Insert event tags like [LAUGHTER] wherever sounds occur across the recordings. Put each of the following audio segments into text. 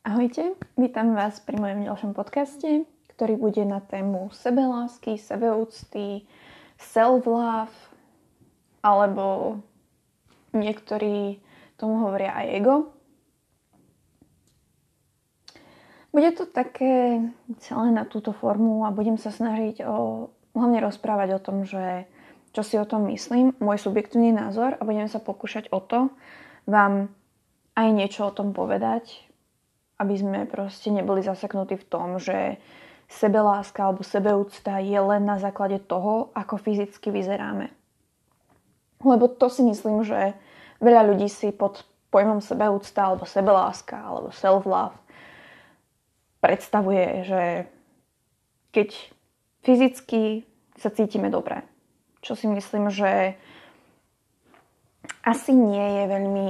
Ahojte, vítam vás pri mojom ďalšom podcaste, ktorý bude na tému sebelásky, sebeúcty, self-love, alebo niektorí tomu hovoria aj ego. Bude to také celé na túto formu a budem sa snažiť o, hlavne rozprávať o tom, že čo si o tom myslím, môj subjektívny názor a budem sa pokúšať o to vám aj niečo o tom povedať, aby sme proste neboli zaseknutí v tom, že sebeláska alebo sebeúcta je len na základe toho, ako fyzicky vyzeráme. Lebo to si myslím, že veľa ľudí si pod pojmom sebeúcta alebo sebeláska alebo self-love predstavuje, že keď fyzicky sa cítime dobre. Čo si myslím, že asi nie je veľmi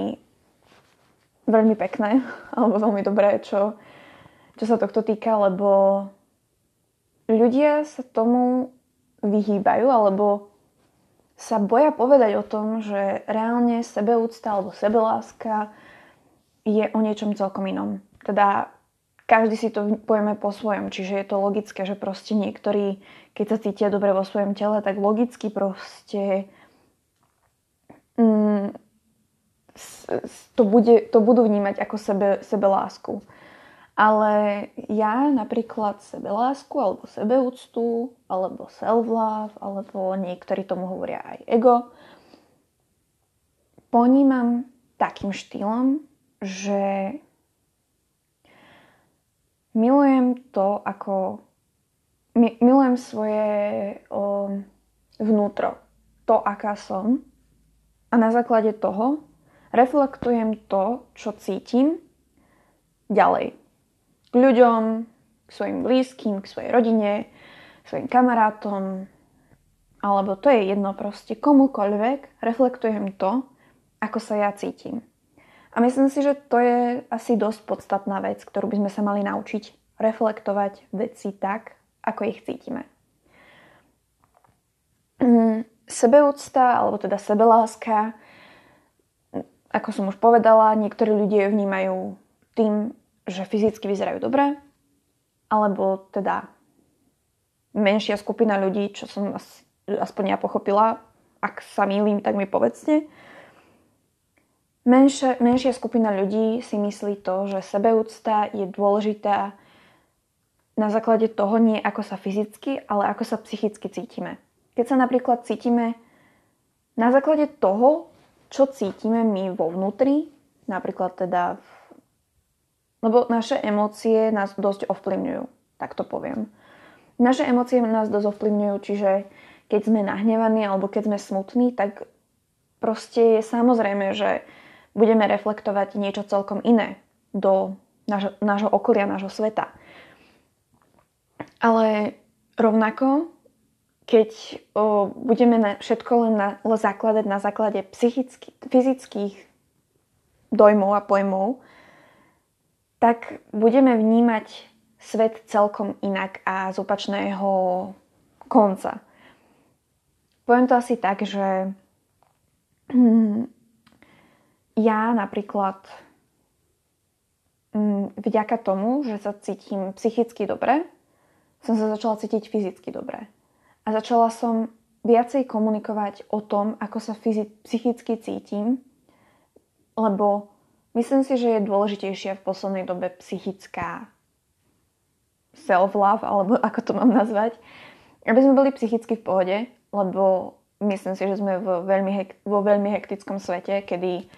veľmi pekné, [LAUGHS] alebo veľmi dobré, čo, čo sa tohto týka, lebo ľudia sa tomu vyhýbajú, alebo sa boja povedať o tom, že reálne sebeúcta alebo sebeláska je o niečom celkom inom. Teda každý si to pojeme po svojom, čiže je to logické, že proste niektorí, keď sa cítia dobre vo svojom tele, tak logicky proste mm, to, bude, to budú vnímať ako sebe, sebelásku. Ale ja napríklad sebelásku alebo sebeúctu alebo self-love alebo niektorí tomu hovoria aj ego ponímam takým štýlom, že milujem to, ako milujem svoje o, vnútro, to, aká som a na základe toho reflektujem to, čo cítim ďalej. K ľuďom, k svojim blízkym, k svojej rodine, k svojim kamarátom, alebo to je jedno proste, komukoľvek reflektujem to, ako sa ja cítim. A myslím si, že to je asi dosť podstatná vec, ktorú by sme sa mali naučiť reflektovať veci tak, ako ich cítime. Mm, sebeúcta, alebo teda sebeláska ako som už povedala, niektorí ľudia ju vnímajú tým, že fyzicky vyzerajú dobre, alebo teda menšia skupina ľudí, čo som aspoň ja pochopila, ak sa mýlim, tak mi povedzte. Menšia, menšia skupina ľudí si myslí to, že sebeúcta je dôležitá na základe toho nie ako sa fyzicky, ale ako sa psychicky cítime. Keď sa napríklad cítime na základe toho, čo cítime my vo vnútri, napríklad teda, v... lebo naše emócie nás dosť ovplyvňujú, tak to poviem. Naše emócie nás dosť ovplyvňujú, čiže keď sme nahnevaní alebo keď sme smutní, tak proste je samozrejme, že budeme reflektovať niečo celkom iné do nášho, okolia, nášho sveta. Ale rovnako keď o, budeme na, všetko len na, zakladať na základe psychických, fyzických dojmov a pojmov, tak budeme vnímať svet celkom inak a z opačného konca. Poviem to asi tak, že hm, ja napríklad hm, vďaka tomu, že sa cítim psychicky dobre, som sa začala cítiť fyzicky dobre a začala som viacej komunikovať o tom, ako sa fyzi- psychicky cítim, lebo myslím si, že je dôležitejšia v poslednej dobe psychická self-love, alebo [LAUGHS] ako to mám nazvať, aby sme boli psychicky v pohode, lebo myslím si, že sme vo veľmi, hek- vo veľmi hektickom svete, kedy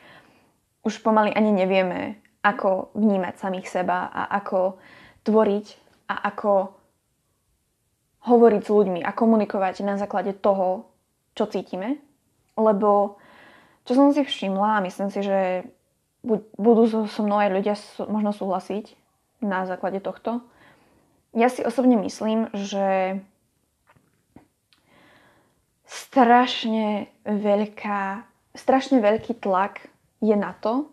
už pomaly ani nevieme, ako vnímať samých seba a ako tvoriť a ako hovoriť s ľuďmi a komunikovať na základe toho, čo cítime. Lebo čo som si všimla a myslím si, že budú so mnou aj ľudia možno súhlasiť na základe tohto. Ja si osobne myslím, že strašne veľká, strašne veľký tlak je na to,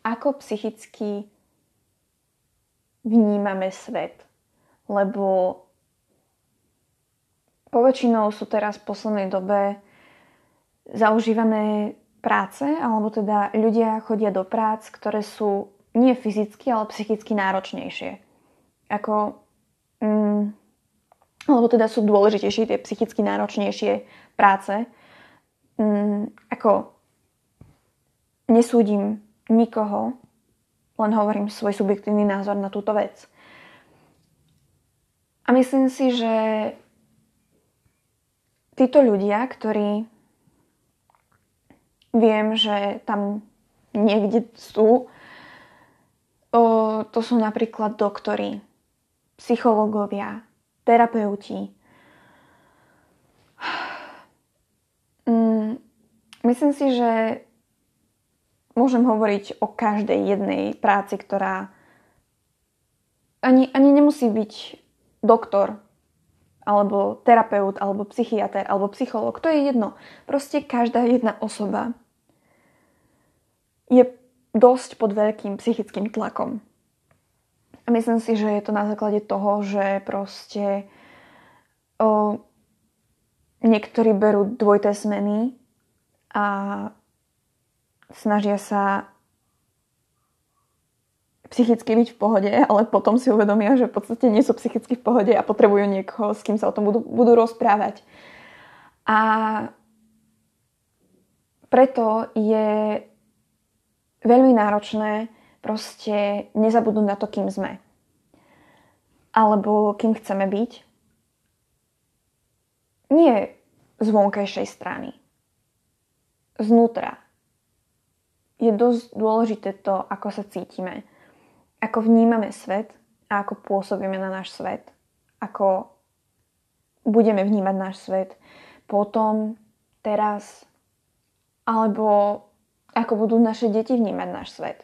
ako psychicky vnímame svet. Lebo Poväčšinou sú teraz v poslednej dobe zaužívané práce, alebo teda ľudia chodia do prác, ktoré sú nie fyzicky, ale psychicky náročnejšie. Ako, mm, alebo teda sú dôležitejšie tie psychicky náročnejšie práce. Mm, ako nesúdim nikoho, len hovorím svoj subjektívny názor na túto vec. A myslím si, že títo ľudia, ktorí viem, že tam niekde sú, o, to sú napríklad doktory, psychológovia, terapeuti. Mm, myslím si, že môžem hovoriť o každej jednej práci, ktorá ani, ani nemusí byť doktor, alebo terapeut, alebo psychiatr, alebo psychológ. To je jedno. Proste každá jedna osoba je dosť pod veľkým psychickým tlakom. A myslím si, že je to na základe toho, že proste o, niektorí berú dvojité zmeny a snažia sa psychicky byť v pohode, ale potom si uvedomia, že v podstate nie sú psychicky v pohode a potrebujú niekoho, s kým sa o tom budú, budú rozprávať. A preto je veľmi náročné proste nezabudnúť na to, kým sme. Alebo kým chceme byť. Nie z vonkajšej strany. Znútra je dosť dôležité to, ako sa cítime, ako vnímame svet a ako pôsobíme na náš svet, ako budeme vnímať náš svet potom, teraz, alebo ako budú naše deti vnímať náš svet.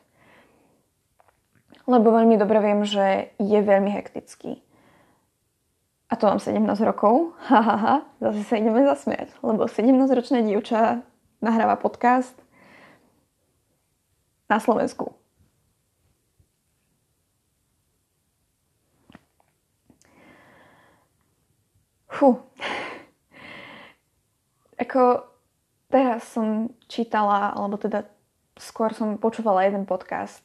Lebo veľmi dobre viem, že je veľmi hektický. A to mám 17 rokov. [LAUGHS] Ha, ha, ha. Zase sa ideme zasmiať. Lebo 17-ročná dievča nahráva podcast na Slovensku. Fú. Ako teraz som čítala, alebo teda skôr som počúvala jeden podcast,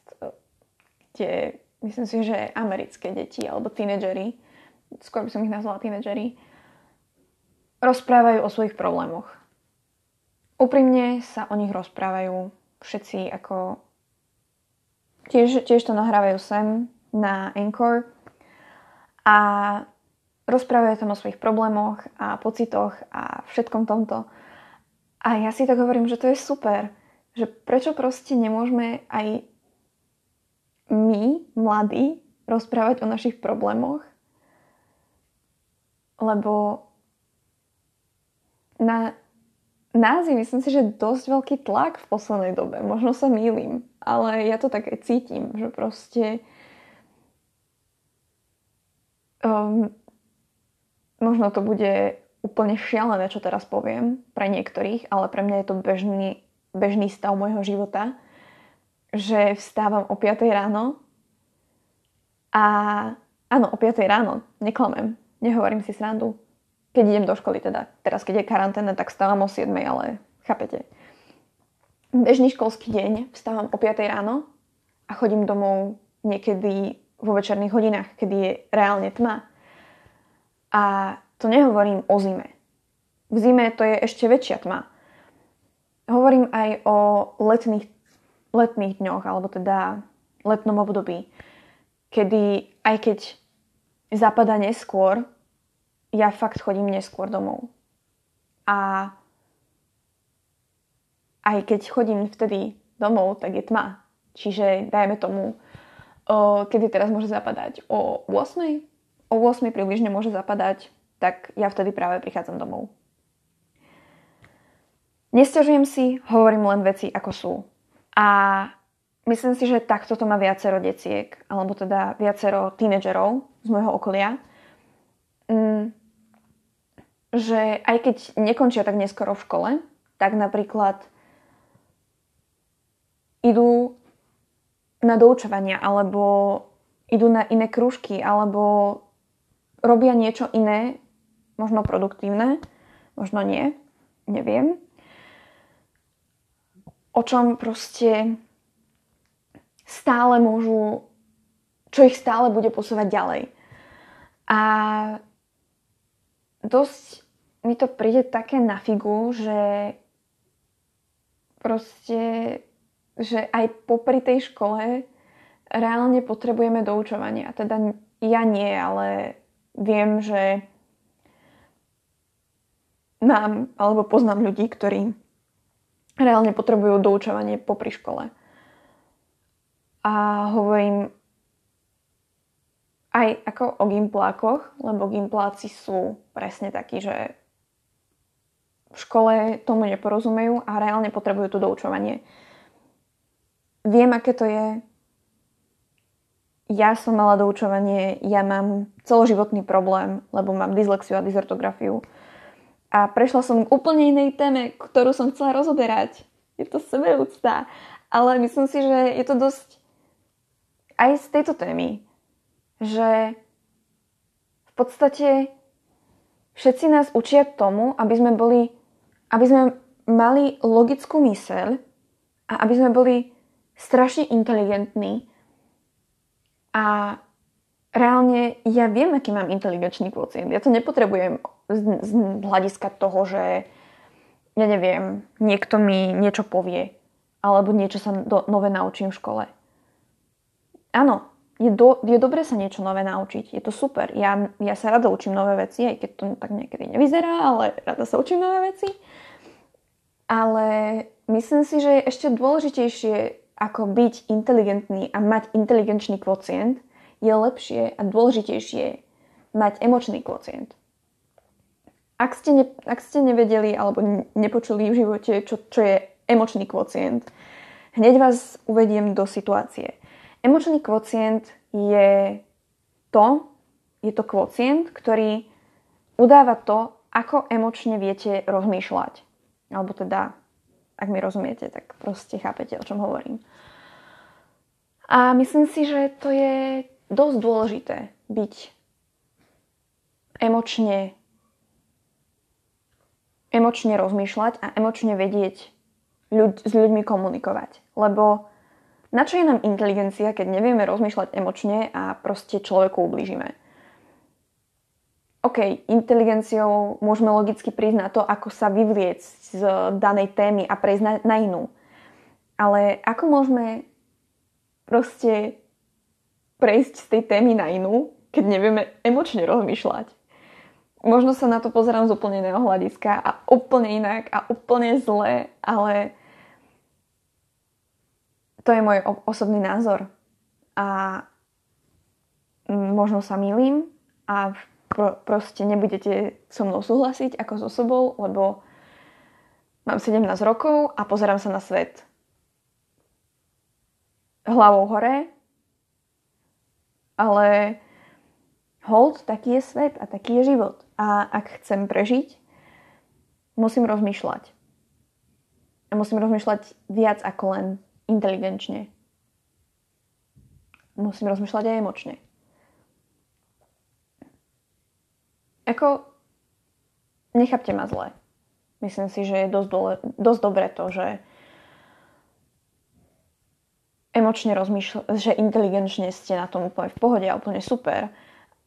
kde myslím si, že americké deti alebo tínedžery, skôr by som ich nazvala tínedžery, rozprávajú o svojich problémoch. Úprimne sa o nich rozprávajú všetci ako Tiež, tiež to nahrávajú sem na Anchor a rozprávajú tam o svojich problémoch a pocitoch a všetkom tomto. A ja si tak hovorím, že to je super. Že prečo proste nemôžeme aj my, mladí, rozprávať o našich problémoch? Lebo na nás je myslím si, že dosť veľký tlak v poslednej dobe. Možno sa mýlim, ale ja to tak aj cítim, že proste um, možno to bude úplne šialené, čo teraz poviem pre niektorých, ale pre mňa je to bežný, bežný stav môjho života, že vstávam o 5 ráno a áno, o 5 ráno, neklamem, nehovorím si srandu, keď idem do školy teda. Teraz, keď je karanténa, tak stávam o 7, ale chápete. Bežný školský deň vstávam o 5 ráno a chodím domov niekedy vo večerných hodinách, kedy je reálne tma. A to nehovorím o zime. V zime to je ešte väčšia tma. Hovorím aj o letných, letných dňoch, alebo teda letnom období, kedy aj keď zapada neskôr, ja fakt chodím neskôr domov. A aj keď chodím vtedy domov, tak je tma. Čiže dajme tomu, o, kedy teraz môže zapadať o 8. O 8 približne môže zapadať, tak ja vtedy práve prichádzam domov. Nestiažujem si, hovorím len veci ako sú. A myslím si, že takto to má viacero deciek, alebo teda viacero tínedžerov z môjho okolia. Mm, že aj keď nekončia tak neskoro v škole, tak napríklad idú na doučovania alebo idú na iné krúžky alebo robia niečo iné, možno produktívne, možno nie, neviem. O čom proste stále môžu, čo ich stále bude posúvať ďalej. A dosť mi to príde také na figu, že proste, že aj popri tej škole reálne potrebujeme doučovania. Teda ja nie, ale viem, že mám alebo poznám ľudí, ktorí reálne potrebujú doučovanie popri škole. A hovorím aj ako o gimplákoch, lebo gimpláci sú presne takí, že v škole tomu neporozumejú a reálne potrebujú to doučovanie. Viem, aké to je. Ja som mala doučovanie, ja mám celoživotný problém, lebo mám dyslexiu a dysartografiu. A prešla som k úplne inej téme, ktorú som chcela rozoberať. Je to sebeúcta. Ale myslím si, že je to dosť aj z tejto témy, že v podstate všetci nás učia tomu, aby sme boli aby sme mali logickú myseľ a aby sme boli strašne inteligentní a reálne ja viem, aký mám inteligenčný kvocient. Ja to nepotrebujem z, z hľadiska toho, že ja neviem, niekto mi niečo povie alebo niečo sa do, nové naučím v škole. Áno, je, do, je dobré sa niečo nové naučiť. Je to super. Ja, ja sa rada učím nové veci, aj keď to tak niekedy nevyzerá, ale rada sa učím nové veci. Ale myslím si, že je ešte dôležitejšie ako byť inteligentný a mať inteligenčný kvocient, je lepšie a dôležitejšie mať emočný kvocient. Ak ste, ne, ak ste nevedeli alebo nepočuli v živote, čo, čo je emočný kvocient, hneď vás uvediem do situácie. Emočný kvocient je to, je to kvocient, ktorý udáva to, ako emočne viete rozmýšľať. Alebo teda, ak mi rozumiete, tak proste chápete, o čom hovorím. A myslím si, že to je dosť dôležité byť emočne emočne rozmýšľať a emočne vedieť ľuď, s ľuďmi komunikovať. Lebo na čo je nám inteligencia, keď nevieme rozmýšľať emočne a proste človeku ublížime? OK, inteligenciou môžeme logicky prísť na to, ako sa vyvliec z danej témy a prejsť na, na inú. Ale ako môžeme proste prejsť z tej témy na inú, keď nevieme emočne rozmýšľať? Možno sa na to pozerám z úplne iného hľadiska a úplne inak a úplne zle, ale to je môj osobný názor. A možno sa milím a pro, proste nebudete so mnou súhlasiť ako so sobou, lebo mám 17 rokov a pozerám sa na svet hlavou hore, ale hold, taký je svet a taký je život. A ak chcem prežiť, musím rozmýšľať. A musím rozmýšľať viac ako len inteligenčne. Musím rozmýšľať aj emočne. Ako, nechápte ma zle. Myslím si, že je dosť, dole, dosť dobré to, že emočne rozmýšľa, že inteligenčne ste na tom úplne v pohode a úplne super,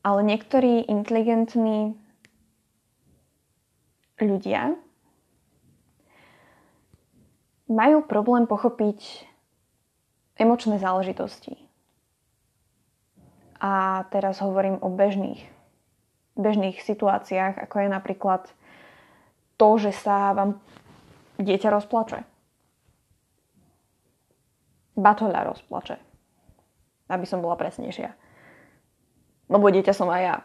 ale niektorí inteligentní ľudia majú problém pochopiť emočné záležitosti. A teraz hovorím o bežných bežných situáciách, ako je napríklad to, že sa vám dieťa rozplače. Batoľa rozplače. Aby som bola presnejšia. Lebo dieťa som aj ja.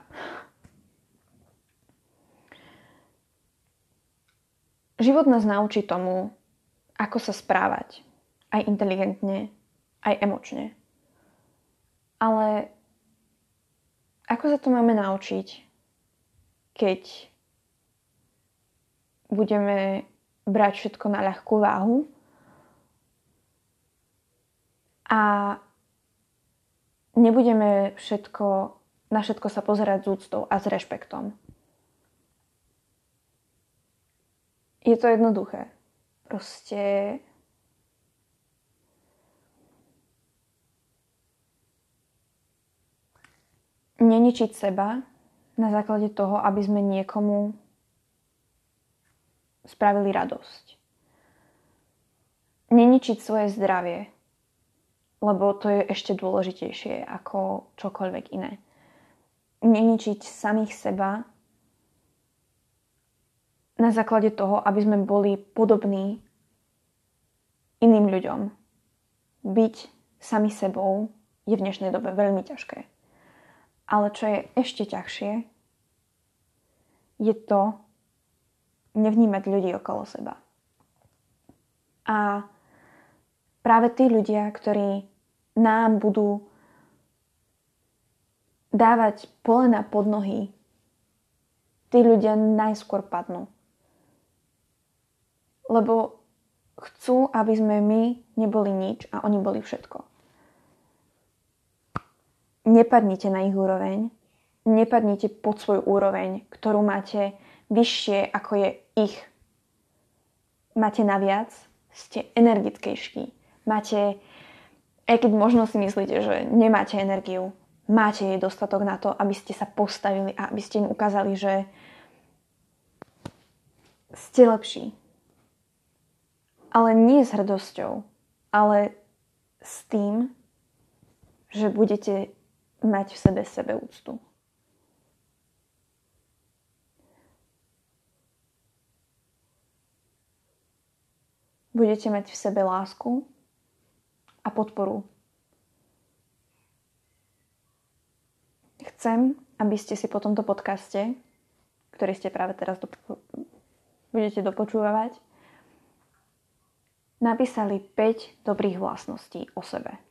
Život nás naučí tomu, ako sa správať. Aj inteligentne, aj emočne. Ale ako sa to máme naučiť? keď budeme brať všetko na ľahkú váhu a nebudeme všetko, na všetko sa pozerať s úctou a s rešpektom. Je to jednoduché. Proste neničiť seba na základe toho, aby sme niekomu spravili radosť. Neničiť svoje zdravie, lebo to je ešte dôležitejšie ako čokoľvek iné. Neničiť samých seba na základe toho, aby sme boli podobní iným ľuďom. Byť sami sebou je v dnešnej dobe veľmi ťažké. Ale čo je ešte ťažšie, je to nevnímať ľudí okolo seba. A práve tí ľudia, ktorí nám budú dávať polena pod nohy, tí ľudia najskôr padnú. Lebo chcú, aby sme my neboli nič a oni boli všetko nepadnite na ich úroveň, nepadnite pod svoju úroveň, ktorú máte vyššie, ako je ich. Máte naviac, ste energickejší. Máte, aj keď možno si myslíte, že nemáte energiu, máte jej dostatok na to, aby ste sa postavili a aby ste im ukázali, že ste lepší. Ale nie s hrdosťou, ale s tým, že budete mať v sebe sebeúctu. Budete mať v sebe lásku a podporu. Chcem, aby ste si po tomto podcaste, ktorý ste práve teraz dopo- budete dopočúvať, napísali 5 dobrých vlastností o sebe.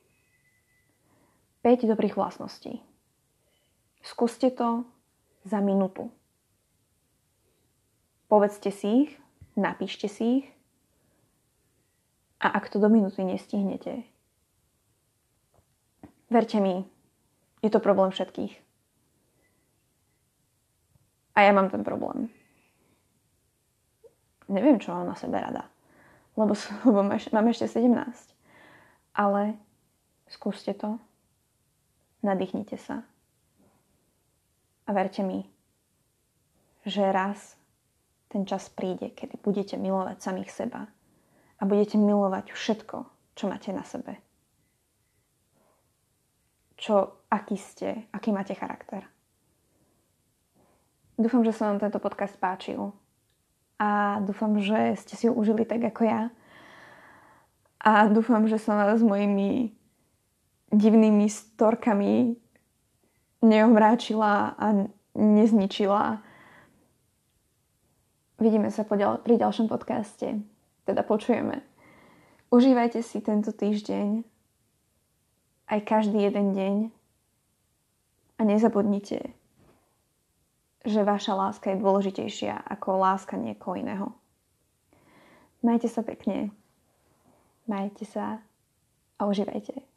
5 dobrých vlastností. Skúste to za minútu. Povedzte si ich, napíšte si ich a ak to do minúty nestihnete, verte mi, je to problém všetkých. A ja mám ten problém. Neviem, čo mám na sebe rada. Lebo, [LAUGHS] lebo mám ešte 17. Ale skúste to nadýchnite sa. A verte mi, že raz ten čas príde, kedy budete milovať samých seba a budete milovať všetko, čo máte na sebe. Čo, aký ste, aký máte charakter. Dúfam, že sa vám tento podcast páčil a dúfam, že ste si ho užili tak ako ja. A dúfam, že som vás s mojimi divnými storkami neomráčila a nezničila. Vidíme sa ďal- pri ďalšom podcaste. Teda počujeme. Užívajte si tento týždeň aj každý jeden deň a nezabudnite, že vaša láska je dôležitejšia ako láska niekoho iného. Majte sa pekne, majte sa a užívajte.